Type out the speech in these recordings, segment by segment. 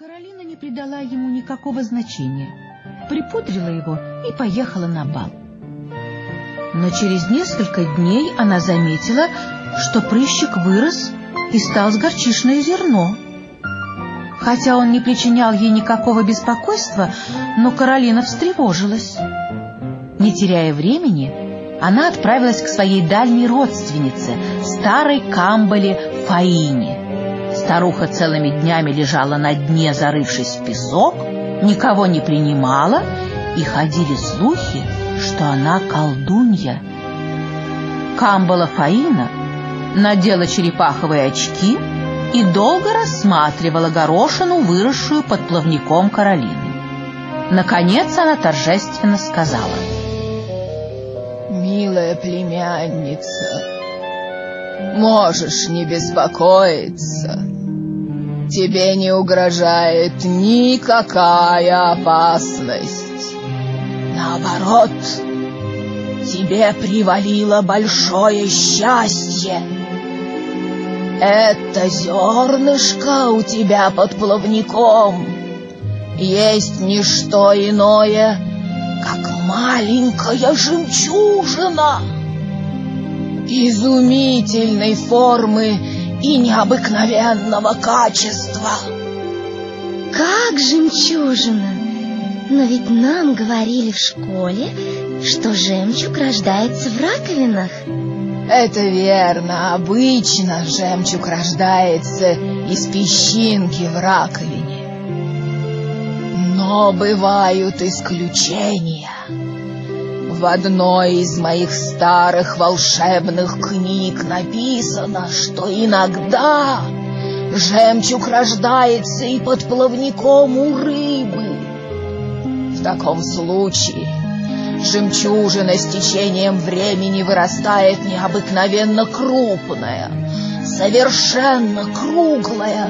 Каролина не придала ему никакого значения, припудрила его и поехала на бал. Но через несколько дней она заметила, что прыщик вырос и стал с горчишное зерно. Хотя он не причинял ей никакого беспокойства, но Каролина встревожилась. Не теряя времени, она отправилась к своей дальней родственнице, старой Камбале Фаине. Старуха целыми днями лежала на дне, зарывшись в песок, никого не принимала, и ходили слухи, что она колдунья. Камбала Фаина надела черепаховые очки и долго рассматривала горошину, выросшую под плавником Каролины. Наконец она торжественно сказала. «Милая племянница, можешь не беспокоиться. Тебе не угрожает никакая опасность. Наоборот, тебе привалило большое счастье. Это зернышко у тебя под плавником есть не что иное, как маленькая жемчужина изумительной формы и необыкновенного качества. Как жемчужина! Но ведь нам говорили в школе, что жемчуг рождается в раковинах. Это верно. Обычно жемчуг рождается из песчинки в раковине. Но бывают исключения. В одной из моих старых волшебных книг написано, что иногда жемчуг рождается и под плавником у рыбы. В таком случае жемчужина с течением времени вырастает необыкновенно крупная, совершенно круглая,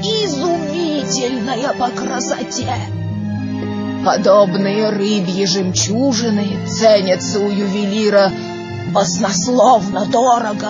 изумительная по красоте. Подобные рыбьи жемчужины ценятся у ювелира баснословно дорого.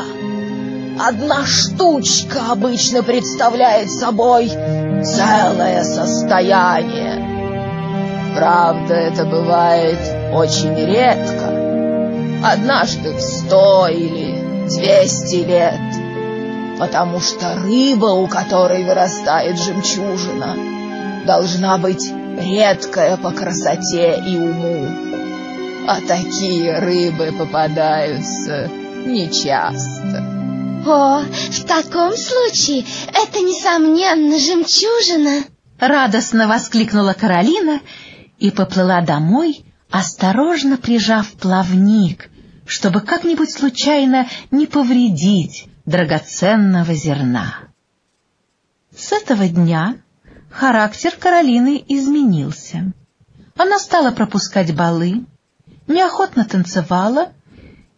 Одна штучка обычно представляет собой целое состояние. Правда, это бывает очень редко. Однажды в сто или двести лет. Потому что рыба, у которой вырастает жемчужина, должна быть редкая по красоте и уму. А такие рыбы попадаются нечасто. О, в таком случае это, несомненно, жемчужина. Радостно воскликнула Каролина и поплыла домой, осторожно прижав плавник, чтобы как-нибудь случайно не повредить драгоценного зерна. С этого дня характер Каролины изменился. Она стала пропускать балы, неохотно танцевала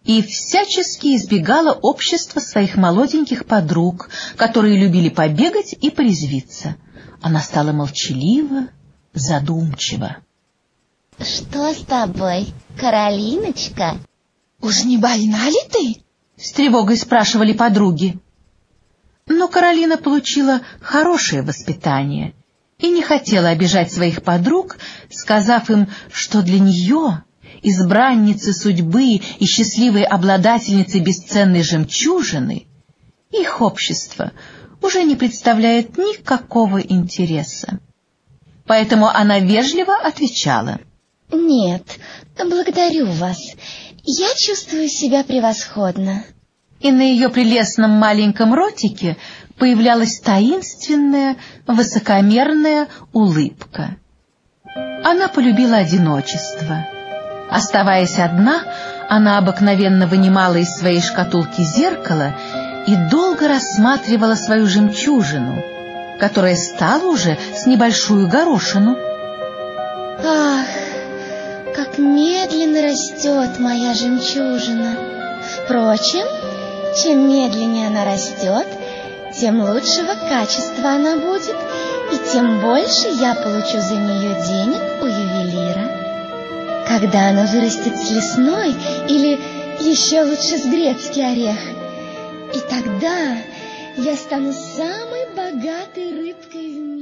и всячески избегала общества своих молоденьких подруг, которые любили побегать и порезвиться. Она стала молчалива, задумчива. — Что с тобой, Каролиночка? — Уж не больна ли ты? — с тревогой спрашивали подруги. Но Каролина получила хорошее воспитание хотела обижать своих подруг, сказав им, что для нее, избранницы судьбы и счастливой обладательницы бесценной жемчужины, их общество уже не представляет никакого интереса. Поэтому она вежливо отвечала. — Нет, благодарю вас. Я чувствую себя превосходно. И на ее прелестном маленьком ротике появлялась таинственная, высокомерная улыбка. Она полюбила одиночество. Оставаясь одна, она обыкновенно вынимала из своей шкатулки зеркало и долго рассматривала свою жемчужину, которая стала уже с небольшую горошину. Ах, как медленно растет моя жемчужина! Впрочем, чем медленнее она растет, тем лучшего качества она будет, и тем больше я получу за нее денег у ювелира. Когда она вырастет с лесной или еще лучше с грецкий орех, и тогда я стану самой богатой рыбкой в мире.